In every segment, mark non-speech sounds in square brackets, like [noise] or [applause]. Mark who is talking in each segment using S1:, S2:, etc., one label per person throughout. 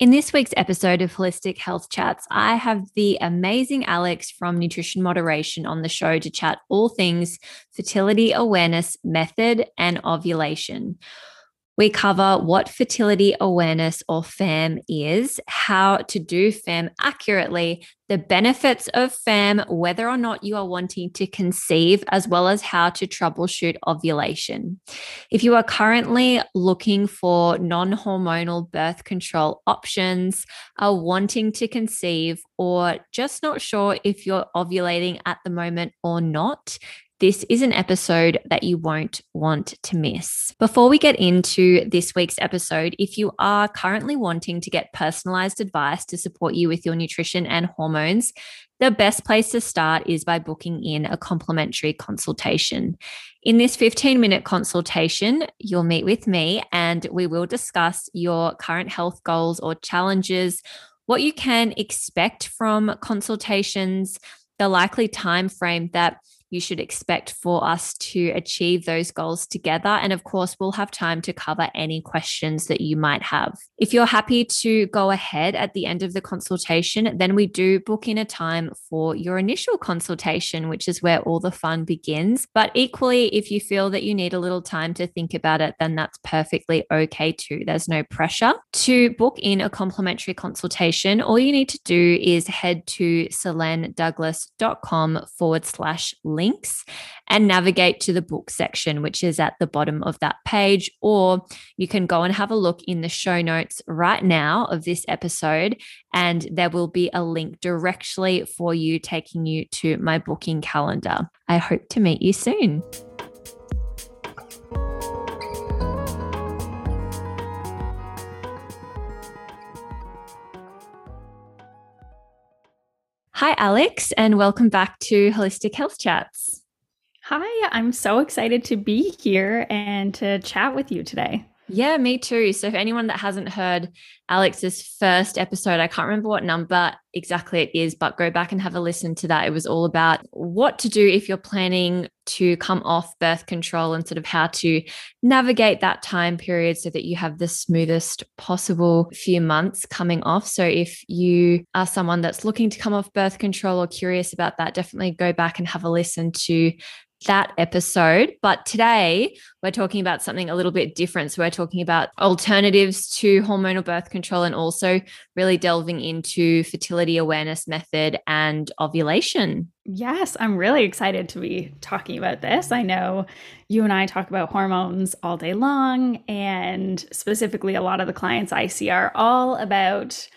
S1: In this week's episode of Holistic Health Chats, I have the amazing Alex from Nutrition Moderation on the show to chat all things fertility awareness method and ovulation. We cover what fertility awareness or FAM is, how to do FAM accurately, the benefits of FAM, whether or not you are wanting to conceive, as well as how to troubleshoot ovulation. If you are currently looking for non hormonal birth control options, are wanting to conceive, or just not sure if you're ovulating at the moment or not, this is an episode that you won't want to miss. Before we get into this week's episode, if you are currently wanting to get personalized advice to support you with your nutrition and hormones, the best place to start is by booking in a complimentary consultation. In this 15 minute consultation, you'll meet with me and we will discuss your current health goals or challenges, what you can expect from consultations, the likely time frame that you should expect for us to achieve those goals together. And of course, we'll have time to cover any questions that you might have. If you're happy to go ahead at the end of the consultation, then we do book in a time for your initial consultation, which is where all the fun begins. But equally, if you feel that you need a little time to think about it, then that's perfectly okay too. There's no pressure. To book in a complimentary consultation, all you need to do is head to selenedouglas.com forward slash links and navigate to the book section, which is at the bottom of that page. Or you can go and have a look in the show notes right now of this episode, and there will be a link directly for you taking you to my booking calendar. I hope to meet you soon. Hi, Alex, and welcome back to Holistic Health Chats.
S2: Hi, I'm so excited to be here and to chat with you today.
S1: Yeah, me too. So, for anyone that hasn't heard Alex's first episode, I can't remember what number exactly it is, but go back and have a listen to that. It was all about what to do if you're planning to come off birth control and sort of how to navigate that time period so that you have the smoothest possible few months coming off. So, if you are someone that's looking to come off birth control or curious about that, definitely go back and have a listen to that episode. But today we're talking about something a little bit different. So we're talking about alternatives to hormonal birth control and also really delving into fertility awareness method and ovulation.
S2: Yes, I'm really excited to be talking about this. I know you and I talk about hormones all day long, and specifically, a lot of the clients I see are all about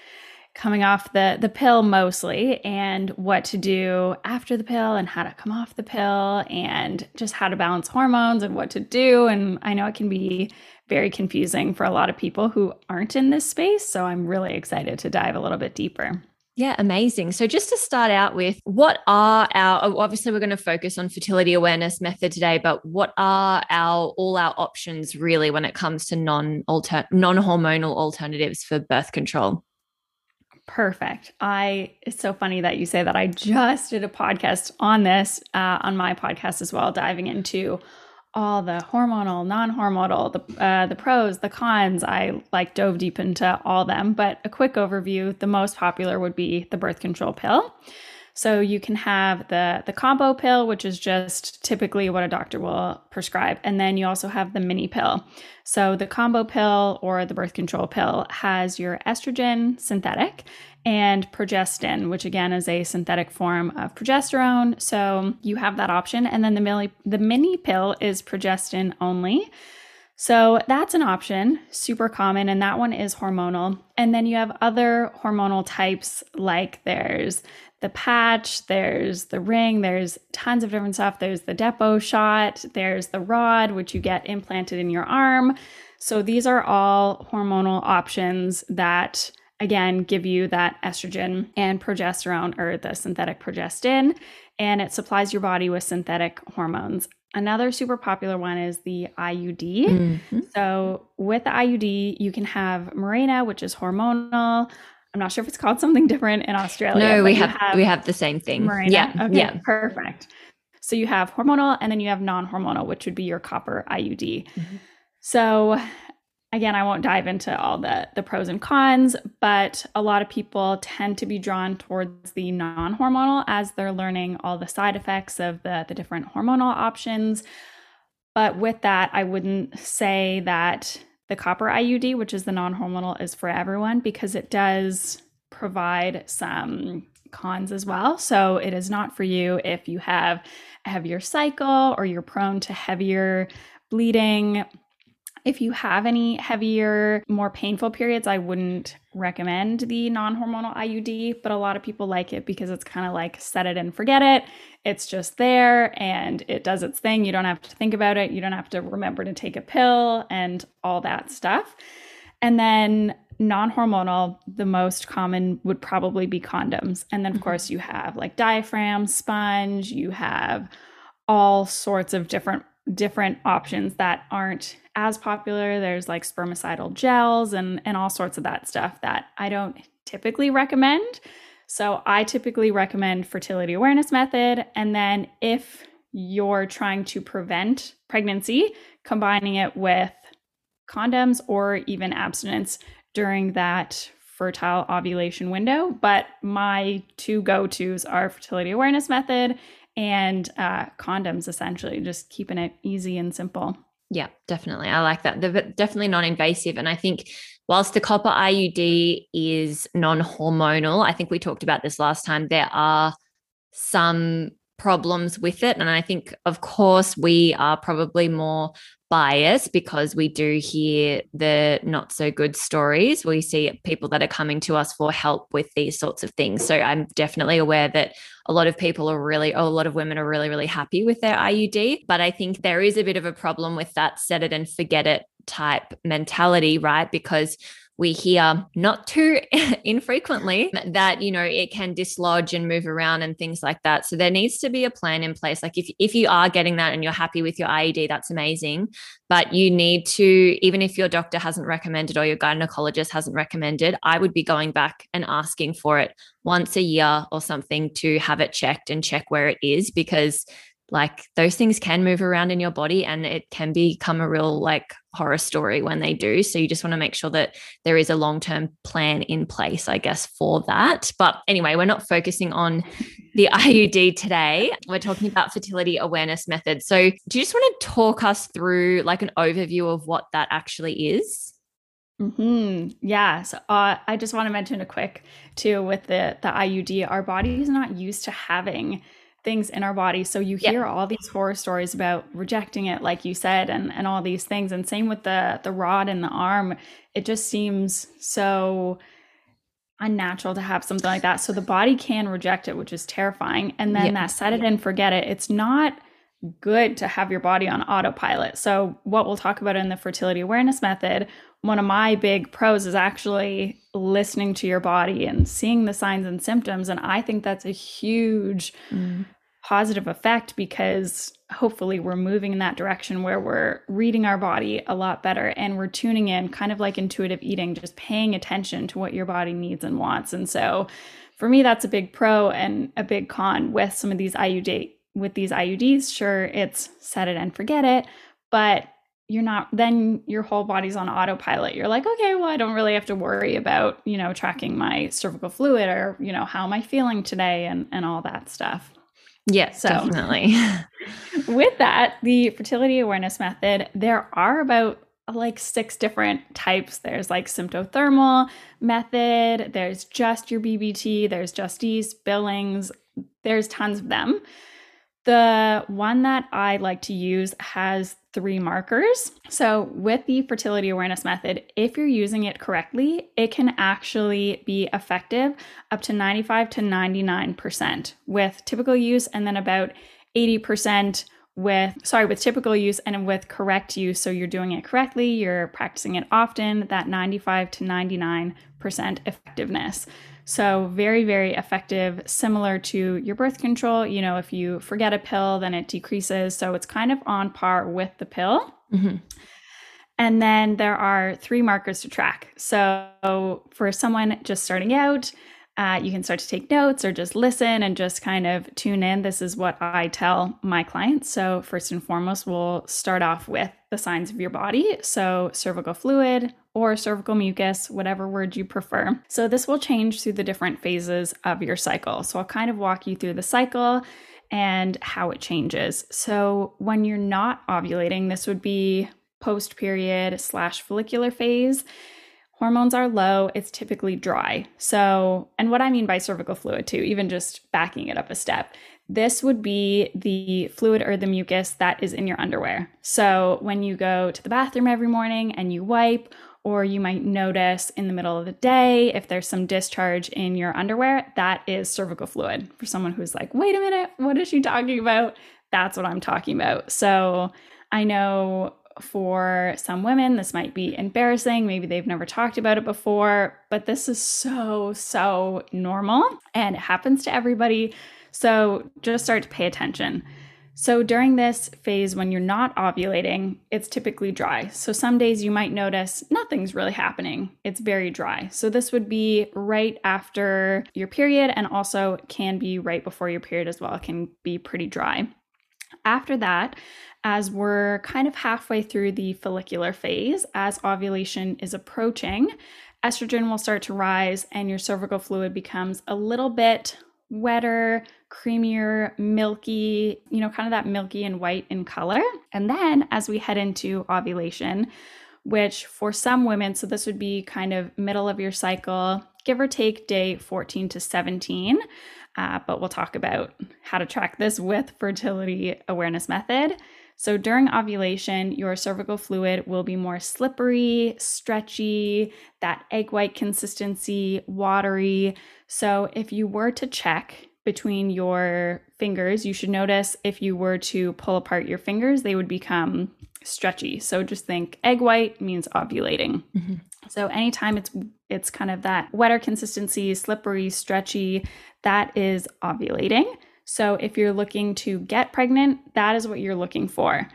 S2: coming off the the pill mostly and what to do after the pill and how to come off the pill and just how to balance hormones and what to do and I know it can be very confusing for a lot of people who aren't in this space so I'm really excited to dive a little bit deeper.
S1: Yeah, amazing. So, just to start out with, what are our oh, obviously, we're going to focus on fertility awareness method today, but what are our all our options really when it comes to non alter non hormonal alternatives for birth control?
S2: Perfect. I it's so funny that you say that. I just did a podcast on this uh, on my podcast as well, diving into all the hormonal, non-hormonal, the uh, the pros, the cons. I like dove deep into all them, but a quick overview. The most popular would be the birth control pill. So you can have the the combo pill, which is just typically what a doctor will prescribe, and then you also have the mini pill. So the combo pill or the birth control pill has your estrogen synthetic and progestin, which again is a synthetic form of progesterone. So you have that option, and then the mini the mini pill is progestin only. So that's an option, super common, and that one is hormonal. And then you have other hormonal types, like there's the patch, there's the ring, there's tons of different stuff. There's the depot shot, there's the rod, which you get implanted in your arm. So these are all hormonal options that again give you that estrogen and progesterone or the synthetic progestin and it supplies your body with synthetic hormones. Another super popular one is the IUD. Mm-hmm. So, with the IUD, you can have Mirena, which is hormonal. I'm not sure if it's called something different in Australia.
S1: No, we have, have, we have the same thing.
S2: Mirena. Yeah, okay, yeah, perfect. So you have hormonal, and then you have non-hormonal, which would be your copper IUD. Mm-hmm. So again, I won't dive into all the the pros and cons, but a lot of people tend to be drawn towards the non-hormonal as they're learning all the side effects of the the different hormonal options. But with that, I wouldn't say that the copper IUD, which is the non-hormonal, is for everyone because it does provide some cons as well. So it is not for you if you have a heavier cycle or you're prone to heavier bleeding if you have any heavier, more painful periods, I wouldn't recommend the non hormonal IUD, but a lot of people like it because it's kind of like set it and forget it. It's just there and it does its thing. You don't have to think about it. You don't have to remember to take a pill and all that stuff. And then non hormonal, the most common would probably be condoms. And then, of mm-hmm. course, you have like diaphragm, sponge, you have all sorts of different different options that aren't as popular. There's like spermicidal gels and and all sorts of that stuff that I don't typically recommend. So I typically recommend fertility awareness method and then if you're trying to prevent pregnancy, combining it with condoms or even abstinence during that fertile ovulation window. But my two go tos are fertility awareness method and uh, condoms, essentially, just keeping it easy and simple.
S1: Yeah, definitely. I like that. They're definitely non invasive. And I think whilst the copper IUD is non hormonal, I think we talked about this last time, there are some problems with it. And I think, of course, we are probably more biased because we do hear the not so good stories. We see people that are coming to us for help with these sorts of things. So I'm definitely aware that a lot of people are really, a lot of women are really, really happy with their IUD. But I think there is a bit of a problem with that set it and forget it type mentality, right? Because we hear not too [laughs] infrequently that you know it can dislodge and move around and things like that. So there needs to be a plan in place. Like if if you are getting that and you're happy with your IUD that's amazing. But you need to even if your doctor hasn't recommended or your gynecologist hasn't recommended I would be going back and asking for it once a year or something to have it checked and check where it is because like those things can move around in your body and it can become a real like horror story when they do so you just want to make sure that there is a long-term plan in place i guess for that but anyway we're not focusing on the [laughs] iud today we're talking about fertility awareness methods so do you just want to talk us through like an overview of what that actually is
S2: Hmm. Yeah. So uh, I just want to mention a quick too with the the IUD. Our body is not used to having things in our body. So you hear all these horror stories about rejecting it, like you said, and and all these things. And same with the the rod in the arm. It just seems so unnatural to have something like that. So the body can reject it, which is terrifying. And then that set it and forget it. It's not good to have your body on autopilot. So what we'll talk about in the fertility awareness method, one of my big pros is actually listening to your body and seeing the signs and symptoms. And I think that's a huge mm. positive effect because hopefully we're moving in that direction where we're reading our body a lot better and we're tuning in, kind of like intuitive eating, just paying attention to what your body needs and wants. And so for me, that's a big pro and a big con with some of these IUD with these IUDs. Sure, it's set it and forget it, but you're not then your whole body's on autopilot. You're like okay well i don't really have to worry about you know tracking my cervical fluid or you know how am i feeling today and and all that stuff.
S1: Yeah so, definitely. [laughs]
S2: with that the fertility awareness method there are about like six different types. There's like symptothermal method there's just your bbt there's Just-East billings there's tons of them the one that I like to use has three markers. So, with the fertility awareness method, if you're using it correctly, it can actually be effective up to 95 to 99% with typical use, and then about 80% with sorry with typical use and with correct use so you're doing it correctly you're practicing it often that 95 to 99% effectiveness so, very, very effective, similar to your birth control. You know, if you forget a pill, then it decreases. So, it's kind of on par with the pill. Mm-hmm. And then there are three markers to track. So, for someone just starting out, uh, you can start to take notes or just listen and just kind of tune in. This is what I tell my clients. So, first and foremost, we'll start off with the signs of your body. So, cervical fluid or cervical mucus, whatever word you prefer. So, this will change through the different phases of your cycle. So, I'll kind of walk you through the cycle and how it changes. So, when you're not ovulating, this would be post period slash follicular phase hormones are low, it's typically dry. So, and what I mean by cervical fluid too, even just backing it up a step, this would be the fluid or the mucus that is in your underwear. So, when you go to the bathroom every morning and you wipe, or you might notice in the middle of the day if there's some discharge in your underwear, that is cervical fluid. For someone who's like, wait a minute, what is she talking about? That's what I'm talking about. So, I know for some women, this might be embarrassing. Maybe they've never talked about it before, but this is so, so normal and it happens to everybody. So just start to pay attention. So during this phase, when you're not ovulating, it's typically dry. So some days you might notice nothing's really happening. It's very dry. So this would be right after your period and also can be right before your period as well. It can be pretty dry. After that, as we're kind of halfway through the follicular phase, as ovulation is approaching, estrogen will start to rise and your cervical fluid becomes a little bit wetter, creamier, milky, you know, kind of that milky and white in color. And then as we head into ovulation, which for some women, so this would be kind of middle of your cycle, give or take day 14 to 17. Uh, but we'll talk about how to track this with fertility awareness method. So during ovulation, your cervical fluid will be more slippery, stretchy, that egg white consistency, watery. So if you were to check between your fingers, you should notice if you were to pull apart your fingers, they would become stretchy. So just think egg white means ovulating. Mm-hmm. So anytime it's it's kind of that wetter consistency, slippery, stretchy, that is ovulating. So if you're looking to get pregnant, that is what you're looking for.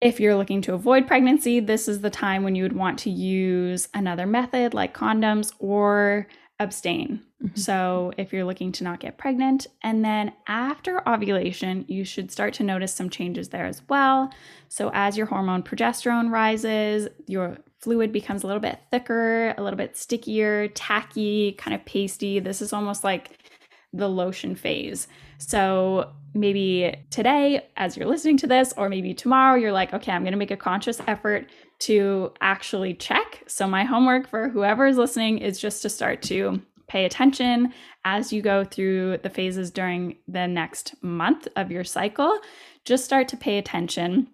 S2: If you're looking to avoid pregnancy, this is the time when you would want to use another method like condoms or abstain. Mm-hmm. So, if you're looking to not get pregnant, and then after ovulation, you should start to notice some changes there as well. So, as your hormone progesterone rises, your fluid becomes a little bit thicker, a little bit stickier, tacky, kind of pasty. This is almost like the lotion phase. So maybe today, as you're listening to this, or maybe tomorrow, you're like, okay, I'm going to make a conscious effort to actually check. So my homework for whoever is listening is just to start to pay attention as you go through the phases during the next month of your cycle. Just start to pay attention.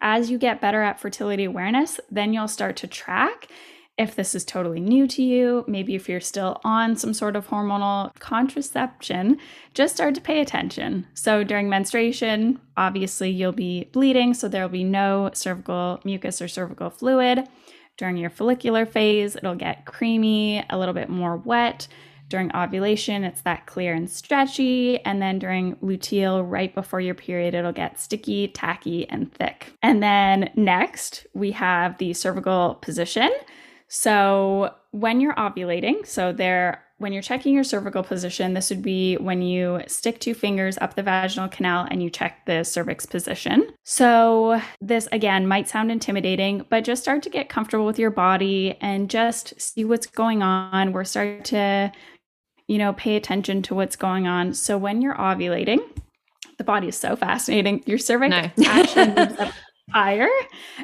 S2: As you get better at fertility awareness, then you'll start to track if this is totally new to you, maybe if you're still on some sort of hormonal contraception, just start to pay attention. So during menstruation, obviously you'll be bleeding, so there'll be no cervical mucus or cervical fluid. During your follicular phase, it'll get creamy, a little bit more wet. During ovulation, it's that clear and stretchy. And then during luteal, right before your period, it'll get sticky, tacky, and thick. And then next, we have the cervical position. So when you're ovulating, so there when you're checking your cervical position, this would be when you stick two fingers up the vaginal canal and you check the cervix position. So, this again might sound intimidating, but just start to get comfortable with your body and just see what's going on. We're starting to, you know, pay attention to what's going on. So, when you're ovulating, the body is so fascinating. Your cervix no. actually moves up higher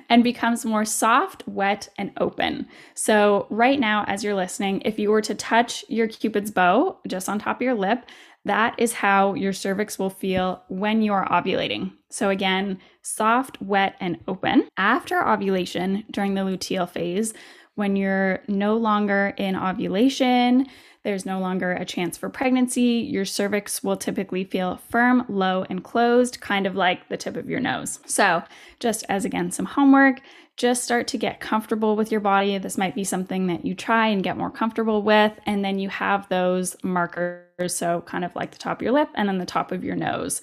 S2: and becomes more soft, wet, and open. So, right now, as you're listening, if you were to touch your Cupid's bow just on top of your lip, That is how your cervix will feel when you are ovulating. So, again, soft, wet, and open. After ovulation, during the luteal phase, when you're no longer in ovulation, there's no longer a chance for pregnancy. Your cervix will typically feel firm, low, and closed, kind of like the tip of your nose. So, just as again, some homework, just start to get comfortable with your body. This might be something that you try and get more comfortable with. And then you have those markers. So, kind of like the top of your lip and then the top of your nose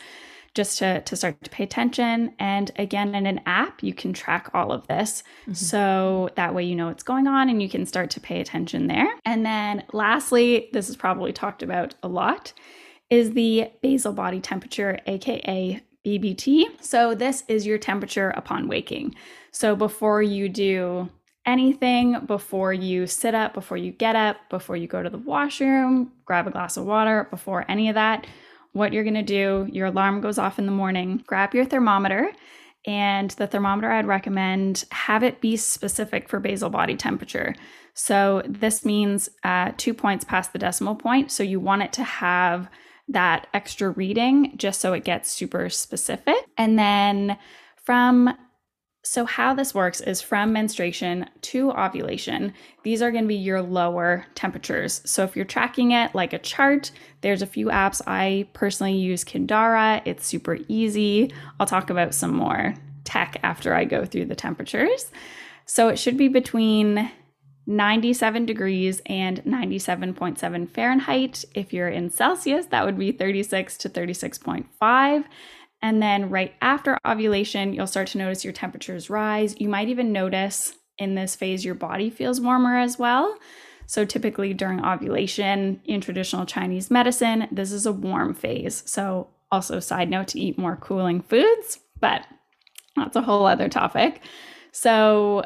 S2: just to, to start to pay attention. And again, in an app, you can track all of this. Mm-hmm. So that way you know what's going on and you can start to pay attention there. And then lastly, this is probably talked about a lot, is the basal body temperature, aka BBT. So this is your temperature upon waking. So before you do anything before you sit up, before you get up, before you go to the washroom, grab a glass of water, before any of that, what you're going to do, your alarm goes off in the morning, grab your thermometer. And the thermometer I'd recommend have it be specific for basal body temperature. So this means uh, two points past the decimal point. So you want it to have that extra reading just so it gets super specific. And then from so, how this works is from menstruation to ovulation, these are going to be your lower temperatures. So, if you're tracking it like a chart, there's a few apps. I personally use Kindara, it's super easy. I'll talk about some more tech after I go through the temperatures. So, it should be between 97 degrees and 97.7 Fahrenheit. If you're in Celsius, that would be 36 to 36.5. And then right after ovulation, you'll start to notice your temperatures rise. You might even notice in this phase your body feels warmer as well. So, typically during ovulation in traditional Chinese medicine, this is a warm phase. So, also, side note to eat more cooling foods, but that's a whole other topic. So,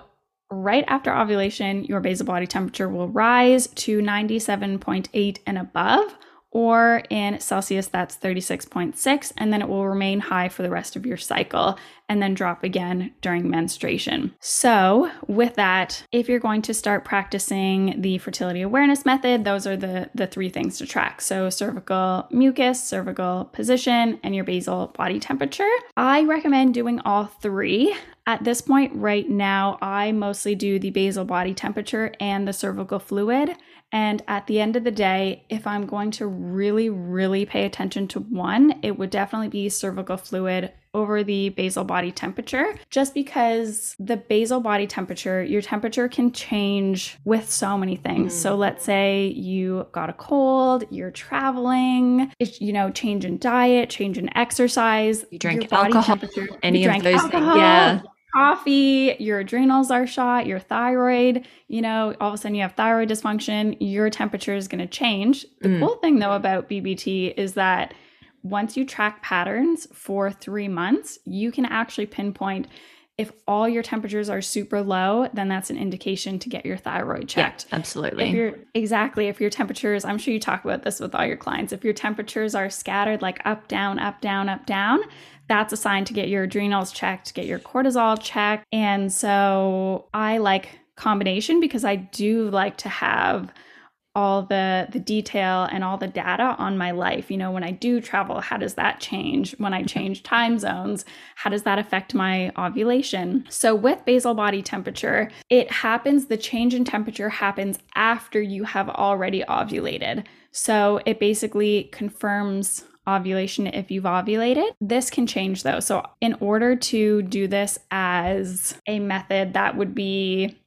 S2: right after ovulation, your basal body temperature will rise to 97.8 and above or in Celsius, that's 36.6, and then it will remain high for the rest of your cycle and then drop again during menstruation. So, with that, if you're going to start practicing the fertility awareness method, those are the, the three things to track. So, cervical mucus, cervical position, and your basal body temperature. I recommend doing all three. At this point, right now, I mostly do the basal body temperature and the cervical fluid. And at the end of the day, if I'm going to really, really pay attention to one, it would definitely be cervical fluid over the basal body temperature, just because the basal body temperature, your temperature can change with so many things. Mm. So let's say you got a cold, you're traveling, you know, change in diet, change in exercise,
S1: you drink alcohol, any of those alcohol, things. Yeah
S2: coffee, your adrenals are shot, your thyroid, you know, all of a sudden you have thyroid dysfunction, your temperature is going to change. The mm. cool thing though about BBT is that once you track patterns for three months, you can actually pinpoint if all your temperatures are super low, then that's an indication to get your thyroid checked.
S1: Yeah, absolutely.
S2: If you're exactly if your temperatures, I'm sure you talk about this with all your clients. If your temperatures are scattered like up, down, up, down, up, down, that's a sign to get your adrenals checked, get your cortisol checked. And so I like combination because I do like to have all the the detail and all the data on my life. You know when i do travel how does that change? When i change time zones how does that affect my ovulation? So with basal body temperature it happens the change in temperature happens after you have already ovulated. So it basically confirms ovulation if you've ovulated. This can change though. So, in order to do this as a method that would be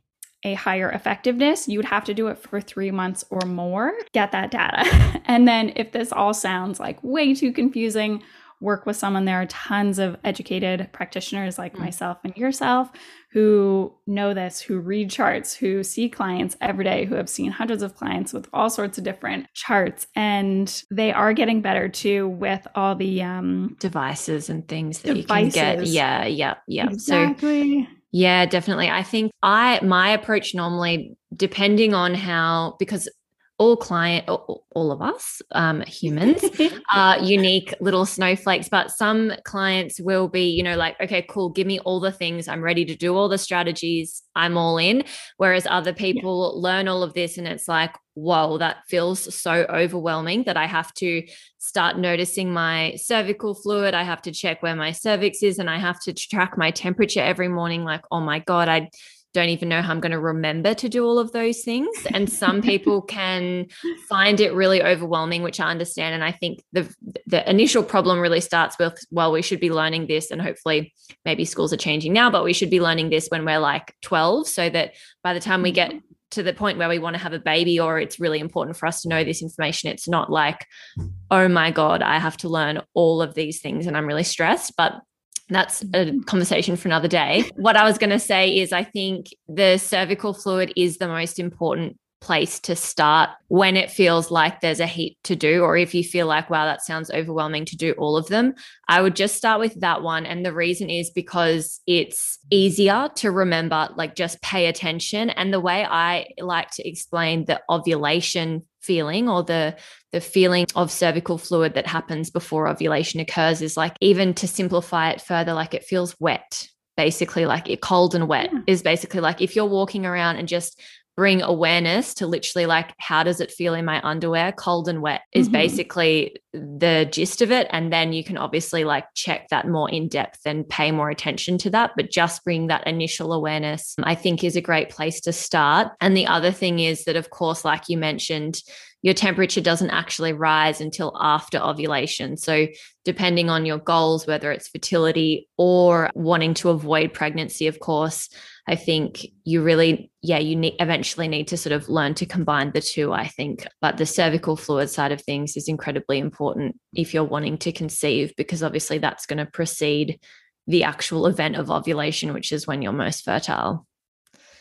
S2: a higher effectiveness, you would have to do it for three months or more, get that data. [laughs] and then, if this all sounds like way too confusing, work with someone. There are tons of educated practitioners like mm. myself and yourself who know this, who read charts, who see clients every day, who have seen hundreds of clients with all sorts of different charts. And they are getting better too with all the um,
S1: devices and things that devices. you can get. Yeah, yeah, yeah.
S2: Exactly.
S1: So, yeah, definitely. I think I my approach normally depending on how because all client all of us um, humans [laughs] are unique little snowflakes but some clients will be you know like okay cool give me all the things. I'm ready to do all the strategies. I'm all in. Whereas other people yeah. learn all of this and it's like whoa that feels so overwhelming that i have to start noticing my cervical fluid. I have to check where my cervix is and i have to track my temperature every morning like oh my god i don't even know how I'm going to remember to do all of those things. And some [laughs] people can find it really overwhelming, which I understand. And I think the the initial problem really starts with, well, we should be learning this, and hopefully maybe schools are changing now, but we should be learning this when we're like 12, so that by the time we get mm-hmm. to the point where we want to have a baby or it's really important for us to know this information it's not like oh my god i have to learn all of these things and i'm really stressed but that's a conversation for another day. What I was going to say is, I think the cervical fluid is the most important place to start when it feels like there's a heap to do, or if you feel like, wow, that sounds overwhelming to do all of them. I would just start with that one. And the reason is because it's easier to remember, like just pay attention. And the way I like to explain the ovulation feeling or the the feeling of cervical fluid that happens before ovulation occurs is like even to simplify it further like it feels wet basically like it cold and wet yeah. is basically like if you're walking around and just bring awareness to literally like how does it feel in my underwear cold and wet is mm-hmm. basically the gist of it and then you can obviously like check that more in depth and pay more attention to that but just bring that initial awareness i think is a great place to start and the other thing is that of course like you mentioned your temperature doesn't actually rise until after ovulation. So, depending on your goals, whether it's fertility or wanting to avoid pregnancy, of course, I think you really, yeah, you need eventually need to sort of learn to combine the two, I think. But the cervical fluid side of things is incredibly important if you're wanting to conceive, because obviously that's going to precede the actual event of ovulation, which is when you're most fertile.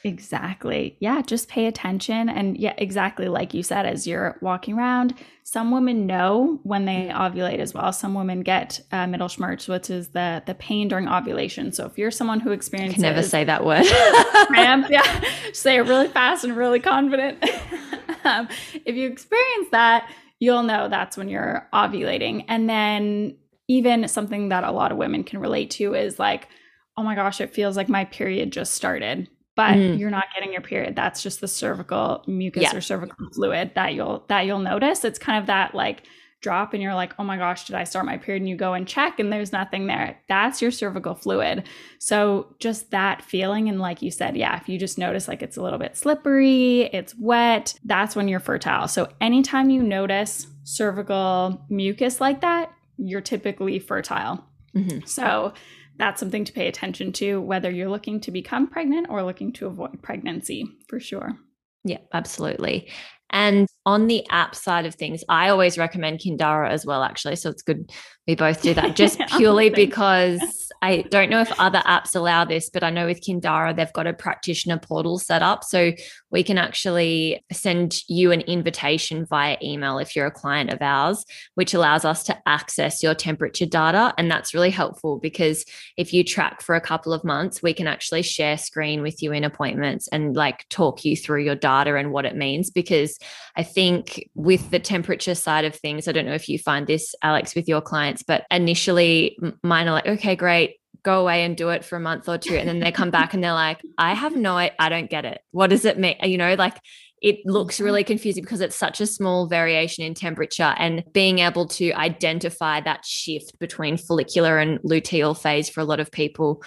S2: Exactly. Yeah, just pay attention. And yeah, exactly like you said, as you're walking around, some women know when they ovulate as well. Some women get uh, Mittelschmerz, which is the the pain during ovulation. So if you're someone who experiences,
S1: I can never say that word. [laughs]
S2: cramps, [laughs] yeah, say it really fast and really confident. [laughs] um, if you experience that, you'll know that's when you're ovulating. And then even something that a lot of women can relate to is like, oh my gosh, it feels like my period just started but mm. you're not getting your period. That's just the cervical mucus yeah. or cervical fluid that you'll that you'll notice. It's kind of that like drop and you're like oh my gosh did i start my period? And you go and check and there's nothing there. That's your cervical fluid. So just that feeling and like you said yeah if you just notice like it's a little bit slippery it's wet that's when you're fertile. So anytime you notice cervical mucus like that you're typically fertile. Mm-hmm. so that's something to pay attention to, whether you're looking to become pregnant or looking to avoid pregnancy, for sure.
S1: Yeah, absolutely. And on the app side of things, I always recommend Kindara as well, actually. So it's good we both do that [laughs] just purely because I don't know if other apps allow this, but I know with Kindara, they've got a practitioner portal set up. So we can actually send you an invitation via email if you're a client of ours, which allows us to access your temperature data. And that's really helpful because if you track for a couple of months, we can actually share screen with you in appointments and like talk you through your data and what it means. Because I think with the temperature side of things, I don't know if you find this, Alex, with your clients, but initially mine are like, okay, great go away and do it for a month or two and then they come back and they're like i have no i don't get it. What does it mean? You know like it looks mm-hmm. really confusing because it's such a small variation in temperature and being able to identify that shift between follicular and luteal phase for a lot of people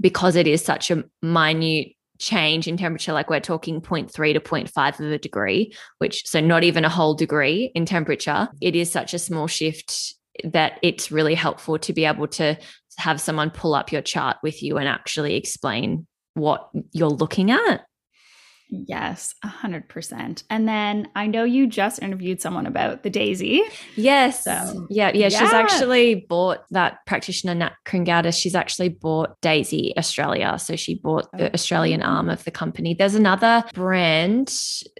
S1: because it is such a minute change in temperature like we're talking 0.3 to 0.5 of a degree which so not even a whole degree in temperature it is such a small shift that it's really helpful to be able to have someone pull up your chart with you and actually explain what you're looking at.
S2: Yes, a hundred percent. And then I know you just interviewed someone about the Daisy.
S1: Yes. So, yeah, yeah, yeah, She's actually bought that practitioner Nat Kringoudis. She's actually bought Daisy Australia. So she bought the Australian arm of the company. There's another brand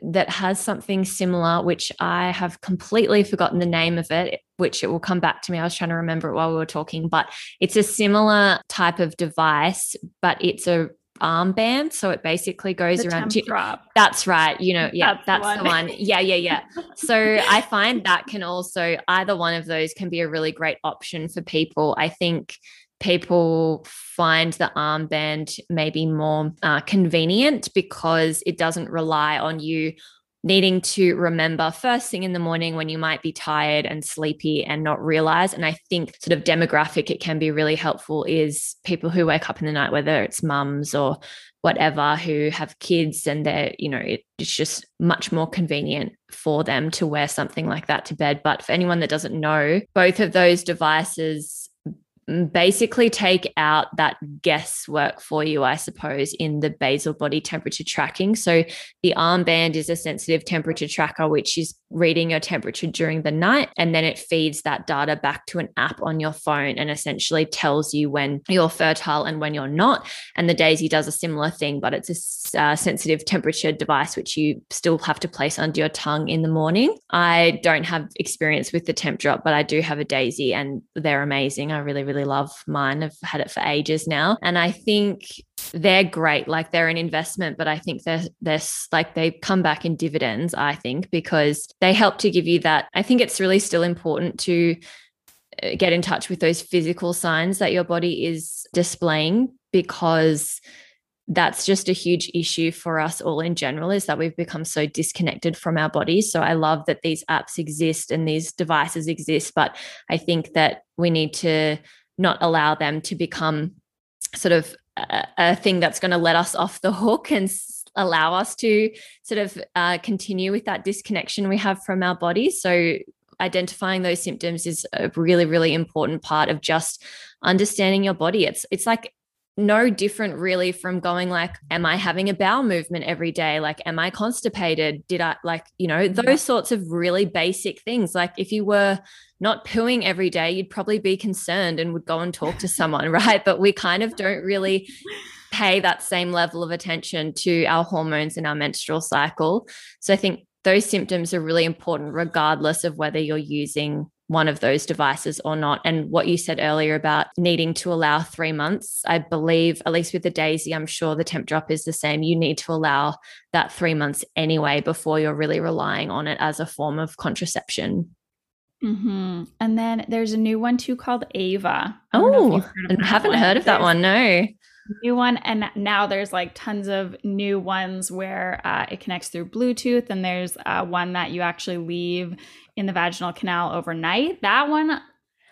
S1: that has something similar, which I have completely forgotten the name of it which it will come back to me. I was trying to remember it while we were talking, but it's a similar type of device, but it's a armband. So it basically goes
S2: The
S1: around.
S2: drop.
S1: That's right. You know, yeah,
S2: That's
S1: that's,
S2: the
S1: the
S2: one.
S1: one. Yeah, yeah, yeah. [laughs] So I find that can also, either one of those can be a really great option for people. I think people find the armband maybe more uh, convenient because it doesn't rely on you needing to remember first thing in the morning when you might be tired and sleepy and not realize. And I think, sort of demographic, it can be really helpful is people who wake up in the night, whether it's mums or whatever, who have kids and they're, you know, it, it's just much more convenient for them to wear something like that to bed. But for anyone that doesn't know, both of those devices basically take out that guesswork for you, I suppose, in the basal body temperature tracking. So the armband is a sensitive temperature tracker, which is reading your temperature during the night. And then it feeds that data back to an app on your phone and essentially tells you when you're fertile and when you're not. And the Daisy does a similar thing, but it's a uh, sensitive temperature device, which you still have to place under your tongue in the morning. I don't have experience with the Tempdrop, but I do have a Daisy and they're amazing. I really, really love mine. I've had it for ages now. And I think they're great. Like they're an investment, but I think they're they're like they come back in dividends, I think, because they help to give you that. I think it's really still important to uh, get in touch with those physical signs that your body is displaying because that's just a huge issue for us all in general is that we've become so disconnected from our bodies. So I love that these apps exist and these devices exist, but I think that we need to not allow them to become sort of a, a thing that's going to let us off the hook and allow us to sort of uh, continue with that disconnection we have from our bodies. So identifying those symptoms is a really really important part of just understanding your body it's it's like no different really from going like am i having a bowel movement every day like am i constipated did i like you know those
S2: Yeah.
S1: sorts of really basic things like if you were not pooing every day you'd probably be concerned and would go and talk to someone [laughs] right but we kind of don't really pay that same level of attention to our hormones and our menstrual cycle so i think those symptoms are really important regardless of whether you're using one of those devices or not. And what you said earlier about needing to allow three months, I believe, at least with the Daisy, I'm sure the Tempdrop is the same. You need to allow that three months anyway before you're really relying on it as a form of contraception.
S2: Hmm And then there's a new one too called Ava. I don't know if
S1: Oh,
S2: you've heard of
S1: I
S2: that
S1: haven't
S2: one.
S1: heard of that
S2: There's
S1: one. No.
S2: New one, and now there's like tons of new ones where uh, it connects through Bluetooth, and there's uh, one that you actually leave in the vaginal canal overnight. That one,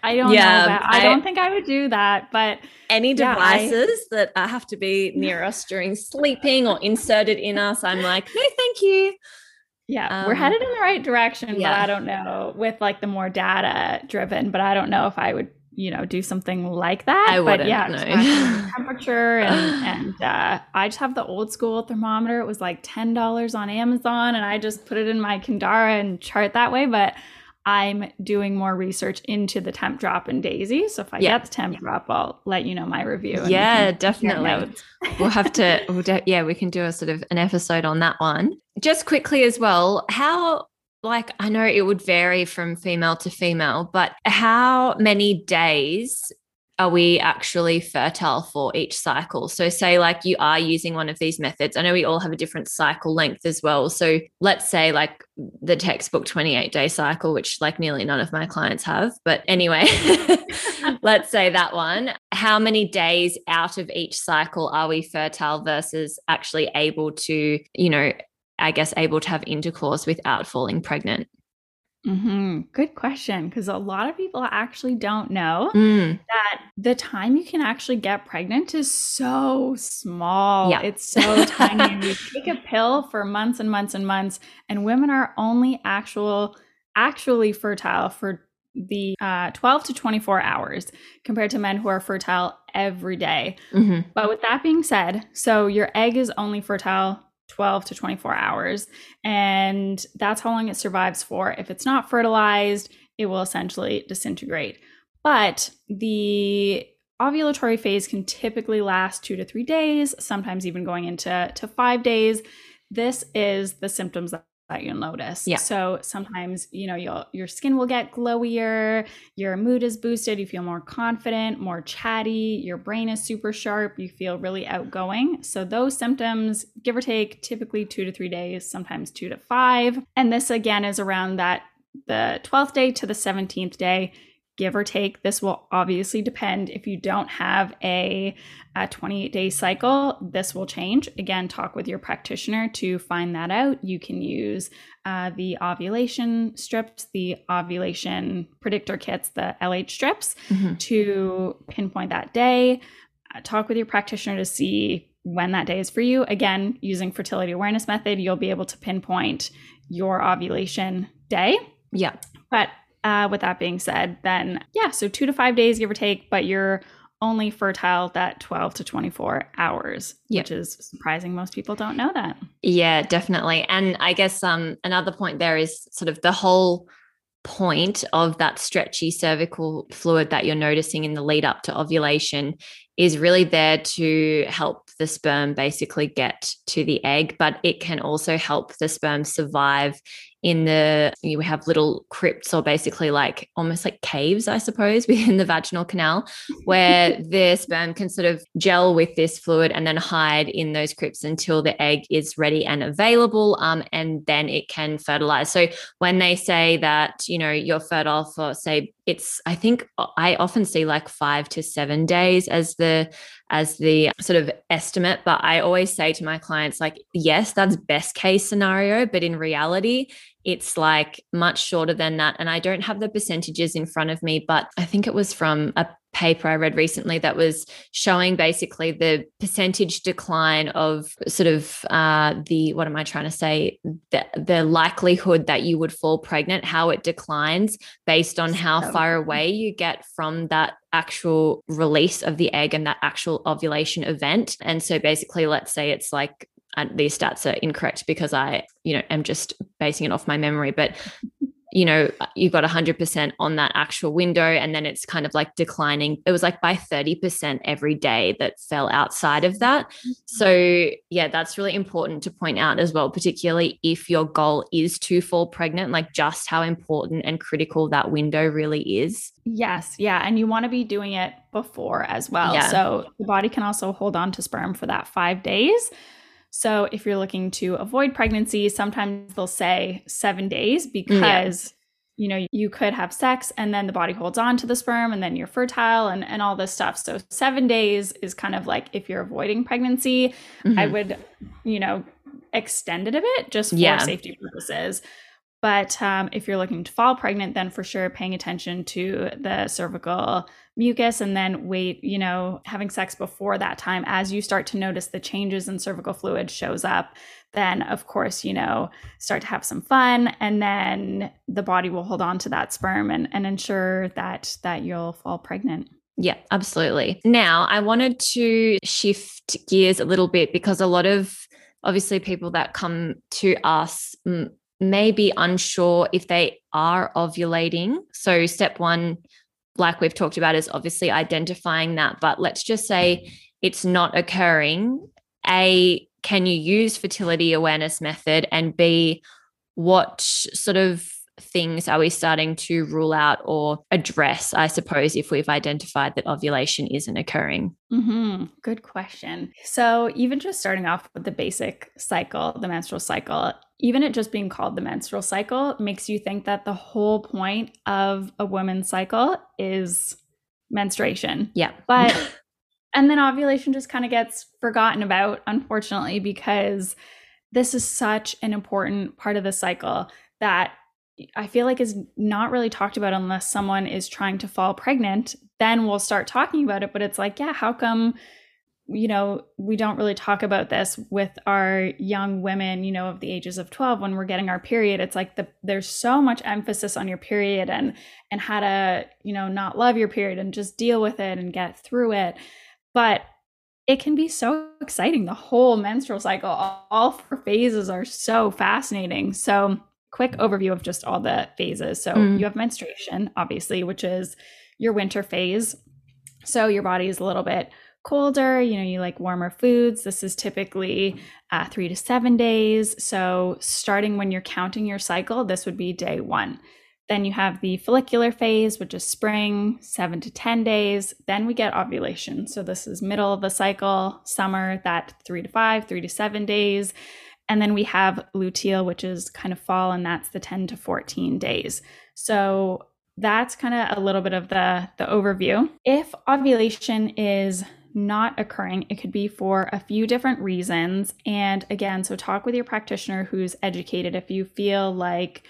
S2: I don't
S1: Yeah,
S2: know. About. I,
S1: I-
S2: don't think I would do that, but
S1: Any
S2: Yeah, I-
S1: devices that uh, have to be near us during sleeping or inserted in us, I'm like, no, thank you.
S2: Yeah, we're
S1: Um,
S2: headed in the right direction,
S1: yeah.
S2: but I don't know with like the more data driven, but I don't know if I would, you know, do something like that.
S1: I
S2: but yeah,
S1: no. [laughs]
S2: temperature and and uh, I just have the old school thermometer. It was like ten dollars on Amazon, and I just put it in my Kindara and chart that way. But I'm doing more research into the Tempdrop and Daisy. So if I
S1: Yeah.
S2: get the Tempdrop, I'll let you know my review.
S1: Yeah, definitely. we'll have to [laughs] we'll de- yeah we can do a sort of an episode on that one just quickly as well how like i know it would vary from female to female but how many days are we actually fertile for each cycle? So say like you are using one of these methods. I know we all have a different cycle length as well. So let's say like the textbook 28 day cycle which like nearly none of my clients have. But anyway [laughs] let's say that one. How many days out of each cycle are we fertile versus actually able to you know i guess able to have intercourse without falling pregnant
S2: hmm Good question, because a lot of people actually don't know.
S1: Mm,
S2: that the time you can actually get pregnant is so small.
S1: Yeah.
S2: It's so tiny. And you take a pill for months and months and months, and women are only actual actually fertile for the uh, 12 to 24 hours compared to men who are fertile every day.
S1: mhm.
S2: But with that being said, so your egg is only fertile 12 to 24 hours, and that's how long it survives for. If it's not fertilized, it will essentially disintegrate. But the ovulatory phase can typically last two to three days, sometimes even going into to five days. This is the symptoms that that you'll notice.
S1: Yeah.
S2: So sometimes, you know, you'll your skin will get glowier, your mood is boosted, you feel more confident, more chatty, your brain is super sharp, you feel really outgoing. So those symptoms, give or take, typically 2 to 3 days, sometimes 2 to 5. And this again is around that the 12th day to the 17th day give or take. This will obviously depend. If you don't have a, a 28 day cycle, this will change. Again, talk with your practitioner to find that out. You can use uh, the ovulation strips, the ovulation predictor kits, the LH strips mm-hmm. to pinpoint that day. Uh, talk with your practitioner to see when that day is for you. Again, using fertility awareness method, you'll be able to pinpoint your ovulation day.
S1: Yeah.
S2: But uh, with that being said, then yeah, so two to five days, give or take, but you're only fertile that 12 to 24 hours, yep. which is surprising. Most people don't know that.
S1: Yeah, definitely. And I guess um, another point there is sort of the whole point of that stretchy cervical fluid that you're noticing in the lead up to ovulation is really there to help the sperm basically get to the egg, but it can also help the sperm survive in the you have little crypts or basically like almost like caves i suppose [laughs] within the vaginal canal where [laughs] the sperm can sort of gel with this fluid and then hide in those crypts until the egg is ready and available um, and then it can fertilize. So when they say that you know you're fertile for say it's i think i often see like five to seven days as the as the sort of estimate but i always say to my clients like yes that's best case scenario but in reality it's like much shorter than that. And I don't have the percentages in front of me, but I think it was from a paper I read recently that was showing basically the percentage decline of sort of uh, the, what am I trying to say? The, the likelihood that you would fall pregnant, how it declines based on how far away you get from that actual release of the egg and that actual ovulation event. And so basically, let's say it's like these stats are incorrect because I, you know, am just basing it off my memory, but you know, you got 100% on that actual window and then it's kind of like declining. It was like by 30% every day that fell outside of that. Mm-hmm. So, yeah, that's really important to point out as well, particularly if your goal is to fall pregnant, like just how important and critical that window really is.
S2: Yes. Yeah. And you want to be doing it before as well. Yeah. So, the body can also hold on to sperm for that five days. So if you're looking to avoid pregnancy, sometimes they'll say seven days because. Yeah. You know, you could have sex and then the body holds on to the sperm and then you're fertile and, and all this stuff. So, seven days is kind of like if you're avoiding pregnancy, mm-hmm. I would, you know, extend it a bit just for yeah. safety purposes. But um, if you're looking to fall pregnant, then for sure paying attention to the cervical mucus and then wait, you know, having sex before that time as you start to notice the changes in cervical fluid shows up, then of course, you know, start to have some fun and then the body will hold on to that sperm and, and ensure that that you'll fall pregnant.
S1: Yeah, absolutely. Now, I wanted to shift gears a little bit because a lot of obviously people that come to us may be unsure if they are ovulating. So, step one, like we've talked about, is obviously identifying that. But let's just say it's not occurring. A, can you use fertility awareness method? And B, what sort of things are we starting to rule out or address, I suppose, if we've identified that ovulation isn't occurring?
S2: Mm-hmm. Good question. So, even just starting off with the basic cycle, the menstrual cycle, even it just being called the menstrual cycle makes you think that the whole point of a woman's cycle is menstruation.
S1: Yeah.
S2: But, [laughs] and then ovulation just kind of gets forgotten about, unfortunately, because this is such an important part of the cycle that I feel like is not really talked about unless someone is trying to fall pregnant. Then we'll start talking about it. But it's like, yeah, how come, you know, we don't really talk about this with our young women, you know, of the ages of 12 when we're getting our period. It's like the there's so much emphasis on your period and and how to, you know, not love your period and just deal with it and get through it. But it can be so exciting. The whole menstrual cycle, all four phases are so fascinating. So quick overview of just all the phases. So mm. you have menstruation, obviously, which is your winter phase. So your body is a little bit colder, you know, you like warmer foods, this is typically uh, three to seven days. So, starting when you're counting your cycle, this would be day one. Then you have the follicular phase, which is spring, seven to 10 days. Then we get ovulation. So, this is middle of the cycle, summer, that three to five, three to seven days. And then we have luteal, which is kind of fall, and that's the 10 to 14 days. So, that's kind of a little bit of the, the overview. If ovulation is not occurring, it could be for a few different reasons. And again, so talk with your practitioner who's educated if you feel like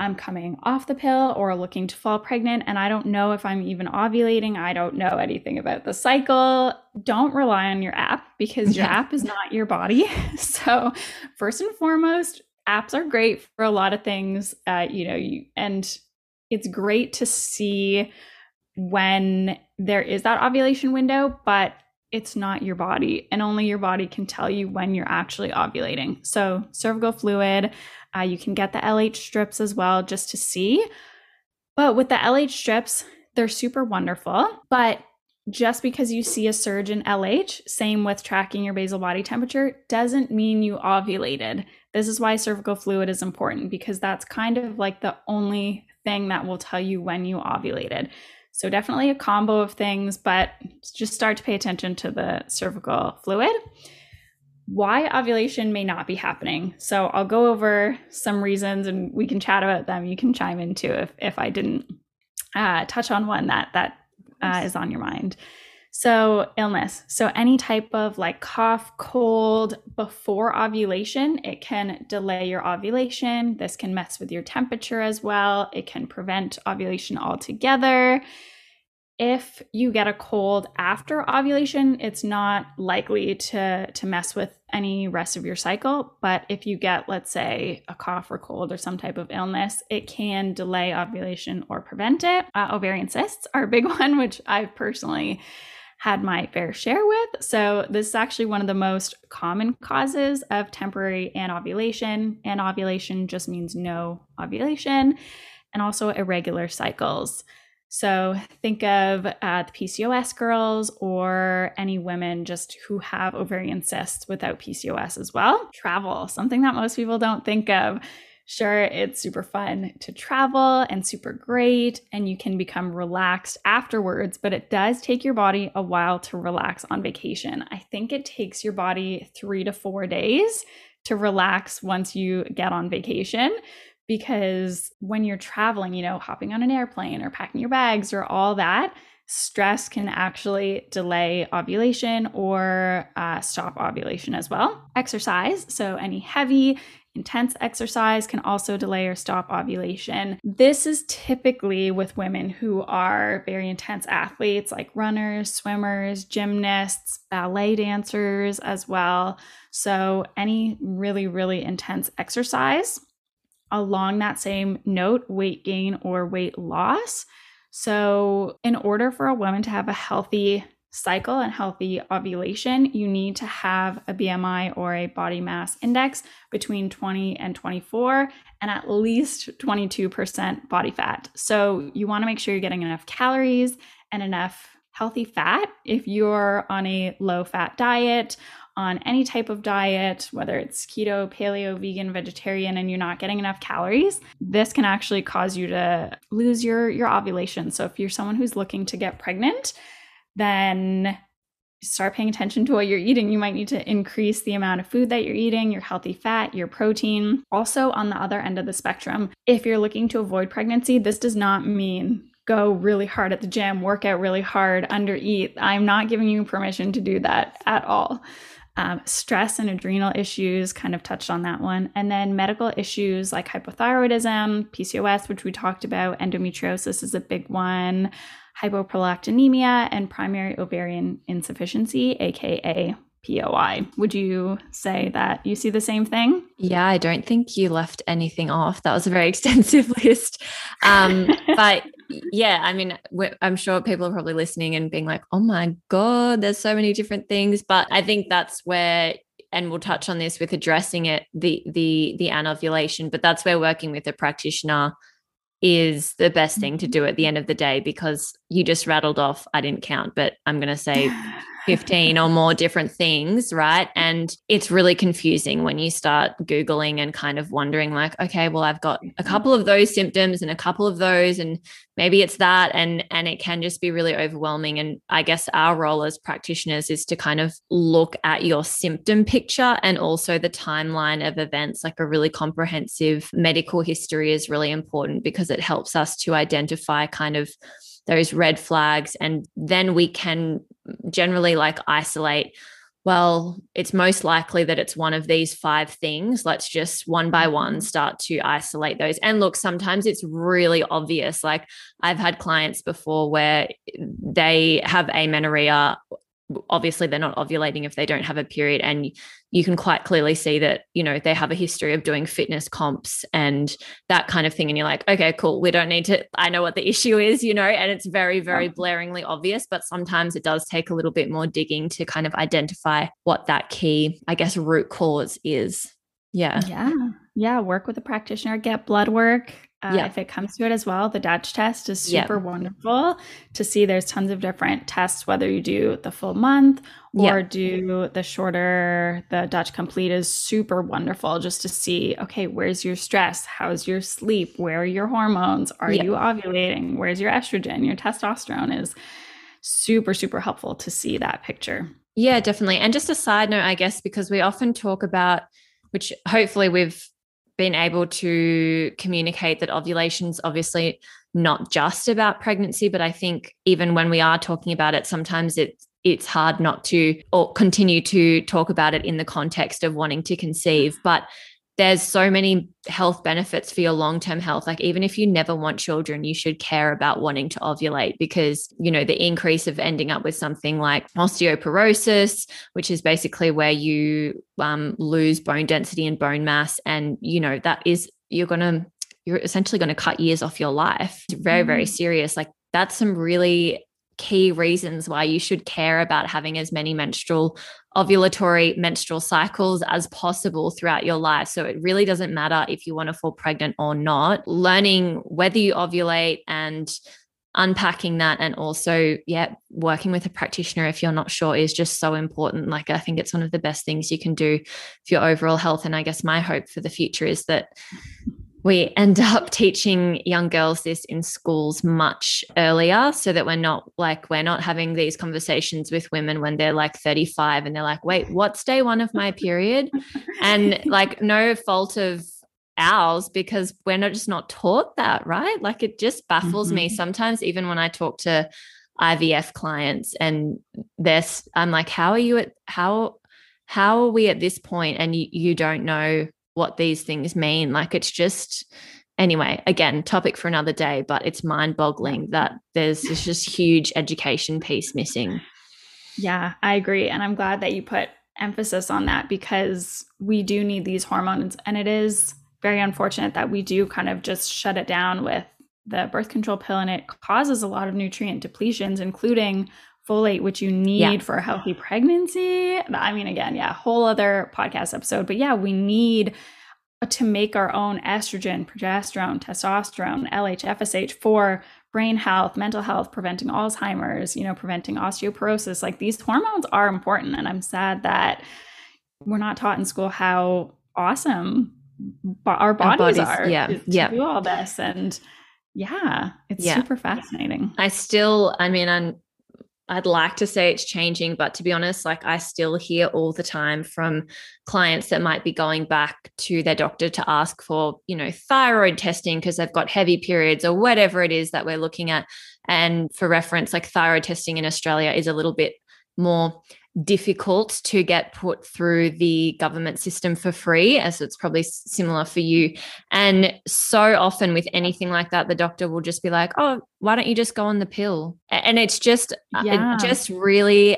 S2: I'm coming off the pill or looking to fall pregnant and I don't know if I'm even ovulating. I don't know anything about the cycle. Don't rely on your app because your yeah. app is not your body. [laughs] So, first and foremost, apps are great for a lot of things. Uh, you know, you and it's great to see when there is that ovulation window, but it's not your body, and only your body can tell you when you're actually ovulating. So, cervical fluid, uh, you can get the LH strips as well just to see. But with the LH strips, they're super wonderful. But just because you see a surge in LH, same with tracking your basal body temperature, doesn't mean you ovulated. This is why cervical fluid is important because that's kind of like the only thing that will tell you when you ovulated. So, definitely a combo of things, but just start to pay attention to the cervical fluid. Why ovulation may not be happening. So, I'll go over some reasons and we can chat about them. You can chime in too if, if I didn't uh, touch on one that, that uh, is on your mind. So, illness. So, any type of like cough, cold before ovulation, it can delay your ovulation. This can mess with your temperature as well. It can prevent ovulation altogether. If you get a cold after ovulation, it's not likely to, to mess with any rest of your cycle. But if you get, let's say, a cough or cold or some type of illness, it can delay ovulation or prevent it. Uh, ovarian cysts are a big [laughs] one, which I've personally had my fair share with. So, this is actually one of the most common causes of temporary anovulation. Anovulation just means no ovulation, and also irregular cycles. So, think of uh, the PCOS girls or any women just who have ovarian cysts without PCOS as well. Travel, something that most people don't think of. Sure, it's super fun to travel and super great, and you can become relaxed afterwards, but it does take your body a while to relax on vacation. I think it takes your body three to four days to relax once you get on vacation. Because when you're traveling, you know, hopping on an airplane or packing your bags or all that, stress can actually delay ovulation or uh, stop ovulation as well. Exercise, so any heavy Intense exercise can also delay or stop ovulation. This is typically with women who are very intense athletes, like runners, swimmers, gymnasts, ballet dancers as well. So, any really, really intense exercise. Along that same note, weight gain or weight loss. So, in order for a woman to have a healthy cycle and healthy ovulation, you need to have a BMI or a body mass index between 20 and 24 and at least 22% body fat. So you want to make sure you're getting enough calories and enough healthy fat. If you're on a low fat diet, on any type of diet, whether it's keto, paleo, vegan, vegetarian, and you're not getting enough calories, this can actually cause you to lose your, your ovulation. So if you're someone who's looking to get pregnant, then start paying attention to what you're eating. You might need to increase the amount of food that you're eating, your healthy fat, your protein. Also, on the other end of the spectrum, if you're looking to avoid pregnancy, this does not mean go really hard at the gym, work out really hard, undereat. I'm not giving you permission to do that at all. Um, stress and adrenal issues kind of touched on that one. And then medical issues like hypothyroidism, PCOS, which we talked about, endometriosis is a big one hypoprolactinemia, and primary ovarian insufficiency, aka POI. Would you say that you see the same thing?
S1: Yeah, I don't think you left anything off. That was a very [laughs] extensive list. Um, but yeah, I mean, I'm sure people are probably listening and being like, oh my God, there's so many different things. But I think that's where and we'll touch on this with addressing it the the the anovulation but that's where working with a practitioner is the best thing to mm-hmm. do at the end of the day because you just rattled off, I didn't count, but I'm going to say 15 or more different things, right? And it's really confusing when you start Googling and kind of wondering, like, okay, well, I've got a couple of those symptoms and a couple of those, and maybe it's that. And and it can just be really overwhelming. And I guess our role as practitioners is to kind of look at your symptom picture and also the timeline of events, like a really comprehensive medical history is really important because it helps us to identify kind of those red flags and then we can generally like isolate well it's most likely that it's one of these five things. Let's just one by one start to isolate those. And look sometimes it's really obvious. Like i've had clients before where they have amenorrhea obviously they're not ovulating if they don't have a period and you can quite clearly see that you know they have a history of doing fitness comps and that kind of thing and you're like okay cool we don't need to i know what the [laughs] issue is you know and it's very very blaringly obvious but sometimes it does take a little bit more digging to kind of identify what that key i guess root cause is. Yeah.
S2: Yeah. Yeah work with a practitioner get blood work uh, yeah. if it comes to it as well. The Dutch test is super yeah. wonderful to see. There's tons of different tests, whether you do the full month or yeah. do the shorter. The Dutch complete is super wonderful just to see, okay, where's your stress? How's your sleep? Where are your hormones? Are you ovulating? Where's your estrogen? Your testosterone is super, super helpful to see that picture.
S1: Yeah, definitely. And just a side note, I guess, because we often talk about, which hopefully we've been able to communicate that ovulation is obviously not just about pregnancy, but I think even when we are talking about it, sometimes it's it's hard not to or continue to talk about it in the context of wanting to conceive. But there's so many health benefits for your long-term health. Like even if you never want children you should care about wanting to ovulate because you know the increase of ending up with something like osteoporosis which is basically where you um, lose bone density and bone mass and you know that is you're going to you're essentially going to cut years off your life. It's very very mm. serious. Like that's some really key reasons why you should care about having as many menstrual ovulatory menstrual cycles as possible throughout your life. So it really doesn't matter if you want to fall pregnant or not. Learning whether you ovulate and unpacking that and also yeah working with a practitioner if you're not sure is just so important like i think it's one of the best things you can do for your overall health and i guess my hope for the future is that we end [laughs] up teaching young girls this in schools much earlier so that we're not like we're not having these conversations with women when they're like 35 and they're like wait what's day one of my period? And [laughs] like no fault of ours because we're not just not taught that right? Like it just baffles mm-hmm. me sometimes even when i talk to ivf clients and this i'm like how are you at how how are we at this point? And you, you don't know what these things mean. Like it's just anyway, again, topic for another day, but it's mind boggling that there's this just huge education piece missing.
S2: Yeah, I agree. And I'm glad that you put emphasis on that because we do need these hormones. And it is very unfortunate that we do kind of just shut it down with the birth control pill and it causes a lot of nutrient depletions, including folate, which you need yeah. for a healthy pregnancy. I mean, again, yeah, whole other podcast episode. But yeah, we need uh, to make our own estrogen, progesterone, testosterone, LH, FSH for brain health, mental health, preventing Alzheimer's, you know, preventing osteoporosis. Like these hormones are important. And I'm sad that we're not taught in school how awesome our bodies, our bodies are yeah, to, yeah. do all this. And yeah, it's yeah. super fascinating.
S1: I still, I mean, I'm I'd like to say it's changing, but to be honest, like I still hear all the time from clients that might be going back to their doctor to ask for, you know, thyroid testing because they've got heavy periods or whatever it is that we're looking at. And for reference, like thyroid testing in Australia is a little bit more difficult to get put through the government system for free, as it's probably similar for you. And so often with anything like that, the doctor will just be like, oh, why don't you just go on the pill? And it's just, uh, yeah. it just really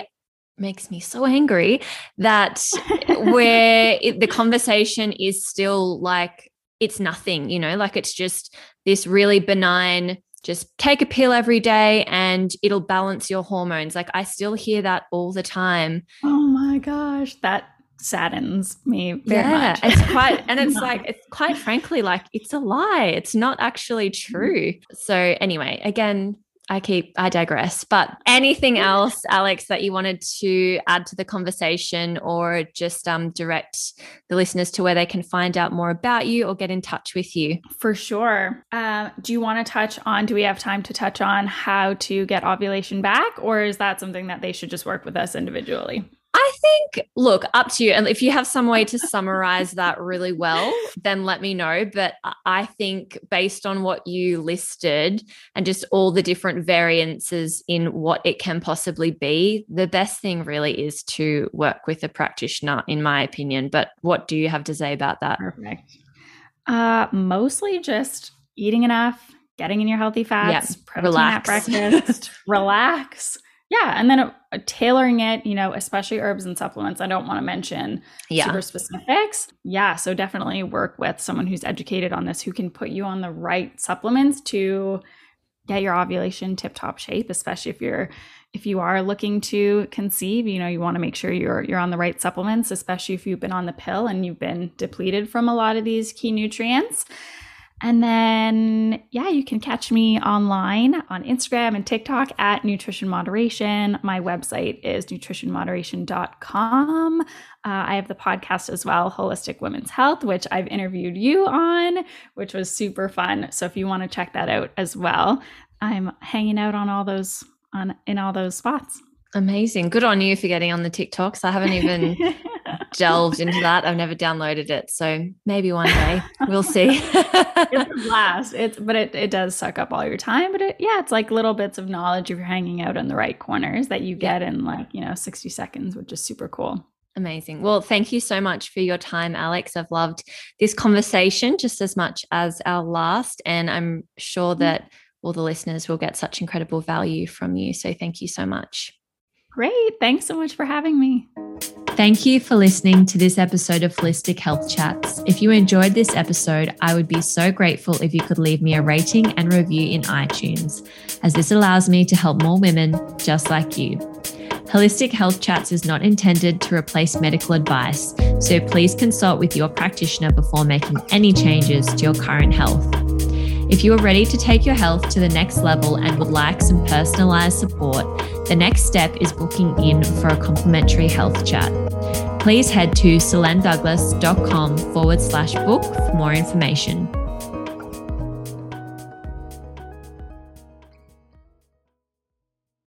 S1: makes me so angry that [laughs] where it, the conversation is still like, it's nothing, you know, like it's just this really benign just take a pill every day and it'll balance your hormones. Like I still hear that all the time.
S2: Oh my gosh, that saddens me very yeah, much.
S1: it's quite [laughs] and it's like it's quite frankly like it's a lie. It's not actually mm-hmm. true. So anyway, again, I keep, I digress. But anything else, Alex, that you wanted to add to the conversation or just um, direct the listeners to where they can find out more about you or get in touch with you?
S2: For sure. Um, do you want to touch on, do we have time to touch on how to get ovulation back? Or is that something that they should just work with us individually?
S1: I think, look, up to you. And if you have some way to summarize that really well, then let me know. But I think, based on what you listed and just all the different variances in what it can possibly be, the best thing really is to work with a practitioner, in my opinion. But what do you have to say about that?
S2: Perfect. Uh, mostly just eating enough, getting in your healthy fats,
S1: protein relax.
S2: at [laughs] breakfast, relax yeah and then uh, tailoring it you know especially herbs and supplements i don't want to mention yeah. super specifics yeah so definitely work with someone who's educated on this who can put you on the right supplements to get your ovulation tip top shape especially if you're if you are looking to conceive you know you want to make sure you're you're on the right supplements especially if you've been on the pill and you've been depleted from a lot of these key nutrients and then, yeah, you can catch me online on Instagram and TikTok at Nutrition Moderation. My website is nutritionmoderation.com. Uh, I have the podcast as well, Holistic Women's Health, which I've interviewed you on, which was super fun. So if you want to check that out as well, I'm hanging out on all those on in all those spots.
S1: Amazing. Good on you for getting on the TikToks. I haven't even [laughs] delved into that. I've never downloaded it. So maybe one day we'll see. [laughs]
S2: it's a blast. [laughs] It's but it, it does suck up all your time. But it yeah, it's like little bits of knowledge if you're hanging out in the right corners that you get in like, you know, 60 seconds, which is super cool.
S1: Amazing. Well, thank you so much for your time, Alex. I've loved this conversation just as much as our last. And I'm sure mm. that all the listeners will get such incredible value from you. So thank you so much.
S2: Great. Thanks so much for having me.
S1: Thank you for listening to this episode of Holistic Health Chats. If you enjoyed this episode, I would be so grateful if you could leave me a rating and review in iTunes, as this allows me to help more women just like you. Holistic Health Chats is not intended to replace medical advice, so please consult with your practitioner before making any changes to your current health. If you are ready to take your health to the next level and would like some personalized support, the next step is booking in for a complimentary health chat. Please head to selendouglas.com forward slash book for more information.